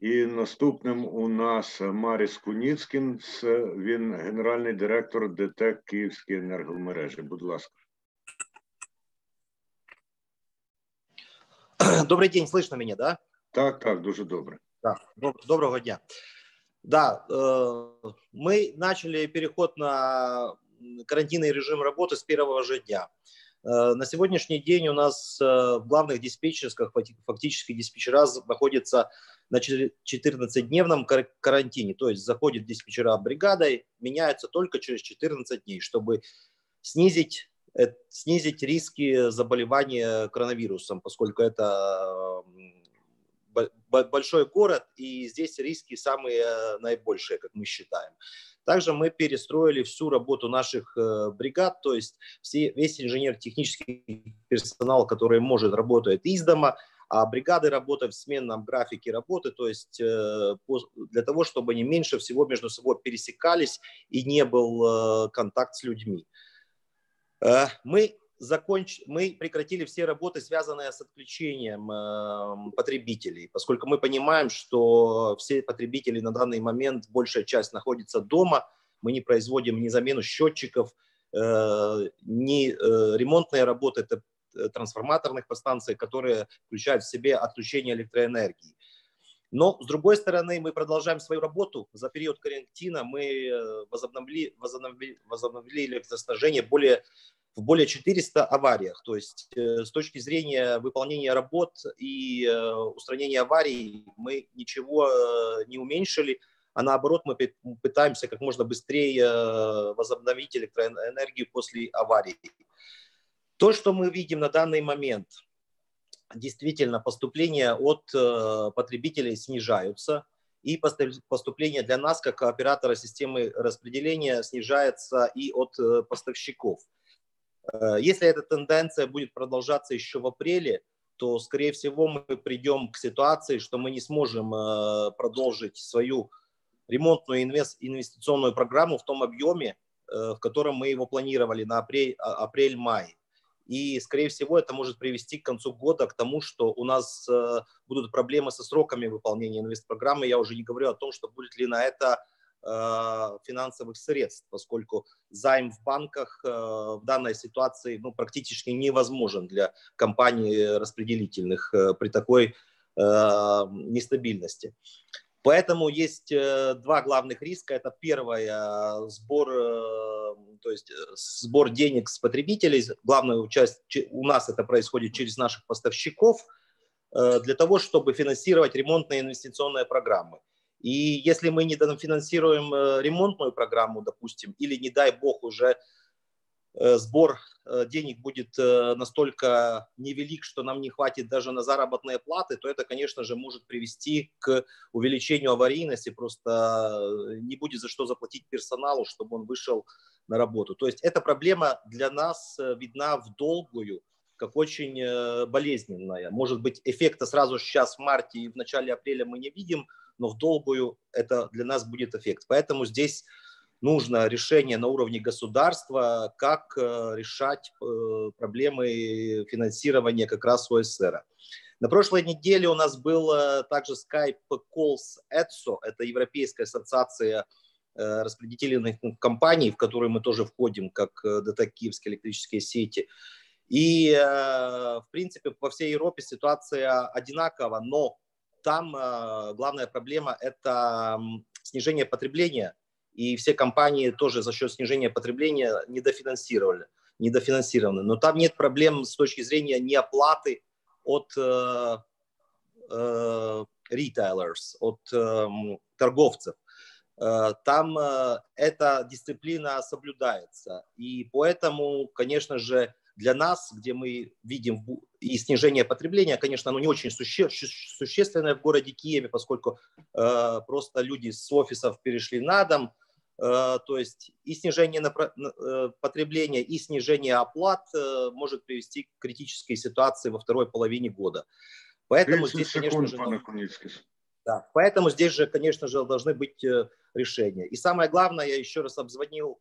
І наступним у нас Маріс Куніцькін, він генеральний директор ДТЕК Київські енергомережі. Будь ласка. Добрый день, слышно меня, да? Так, так, дуже добре. Да, доброго дня. Да, э, мы начали переход на карантинный режим работы с первого же дня. Э, на сегодняшний день у нас э, в главных диспетчерских фактически диспетчера находятся на 14-дневном карантине, то есть заходит диспетчера бригадой, меняются только через 14 дней, чтобы снизить снизить риски заболевания коронавирусом, поскольку это большой город, и здесь риски самые наибольшие, как мы считаем. Также мы перестроили всю работу наших э, бригад, то есть все, весь инженер-технический персонал, который может, работает из дома, а бригады работают в сменном графике работы, то есть э, для того, чтобы они меньше всего между собой пересекались и не был э, контакт с людьми. Мы законч... мы прекратили все работы, связанные с отключением э, потребителей, поскольку мы понимаем, что все потребители на данный момент, большая часть находится дома, мы не производим ни замену счетчиков, э, ни э, ремонтные работы, это э, трансформаторных подстанций, которые включают в себе отключение электроэнергии. Но, с другой стороны, мы продолжаем свою работу. За период карантина мы э, возобновили, возобновили, возобновили электроснабжение более в более 400 авариях. То есть э, с точки зрения выполнения работ и э, устранения аварий мы ничего не уменьшили, а наоборот мы пытаемся как можно быстрее возобновить электроэнергию после аварии. То, что мы видим на данный момент, действительно поступления от потребителей снижаются, и поступление для нас, как оператора системы распределения, снижается и от поставщиков – Э, если эта тенденция будет продолжаться еще в апреле, то, скорее всего, мы придем к ситуации, что мы не сможем э, продолжить свою ремонтную инвестиционную программу в том объеме, э, в котором мы его планировали на а, апрель-май. И, скорее всего, это может привести к концу года к тому, что у нас будут проблемы со сроками выполнения инвестпрограммы. Я уже не говорю о том, что будет ли на это Э, финансовых средств, поскольку займ в банках э, в данной ситуации ну, практически невозможен для компаний распределительных э, при такой нестабильности. Поэтому есть два главных риска. Это первое сбор, то есть сбор денег с потребителей. Главная часть у нас это происходит через наших поставщиков для того, чтобы финансировать ремонтные инвестиционные программы. И если мы не дофинансируем э, ремонтную программу, допустим, или, не дай бог, уже э, сбор э, денег будет настолько невелик, что нам не хватит даже на заработные платы, то это, конечно же, может привести к увеличению аварийности, просто не будет за что заплатить персоналу, чтобы он вышел на работу. То есть эта проблема для нас видна в долгую, как очень болезненная. Может быть, эффекта сразу сейчас в марте и в начале апреля мы не видим, но в долгую это для нас будет эффект. Поэтому здесь нужно решение на уровне государства, как э, решать э, проблемы финансирования как раз ОСР. На прошлой неделе у нас был э, также Skype call с ETSO, это Европейская ассоциация распределительных компаний, в которую мы тоже входим, как ДТ Киевские электрические сети. И, в принципе, по всей Европе ситуация одинакова, но там главная проблема – это снижение потребления, и все компании тоже за счет снижения потребления недофинансировали, недофинансированы. Но там нет проблем с точки зрения неоплаты от э, э, от э, торговцев. Там э, эта дисциплина соблюдается. И поэтому, конечно же, для нас, где мы видим и снижение потребления, конечно, оно не очень суще, существенное в городе Киеве, поскольку э, просто люди с офисов перешли на дом, то есть и снижение на, э, потребления, и снижение оплат э, может привести к критической ситуации во второй половине года. Поэтому здесь, конечно же, да, поэтому здесь же, конечно же, должны быть э, решения. И самое главное, я еще раз обзвонил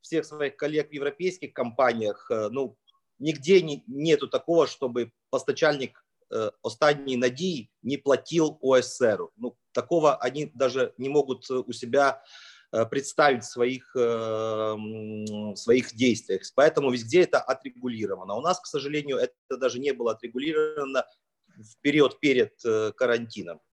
всех своих коллег в европейских компаниях, э, ну, нигде не, нету такого, чтобы постачальник э, останній надії не платил ОСР. Ну, такого они даже не могут у себя представить в своих, в своих действиях. Поэтому везде это отрегулировано. У нас, к сожалению, это даже не было отрегулировано в период перед карантином.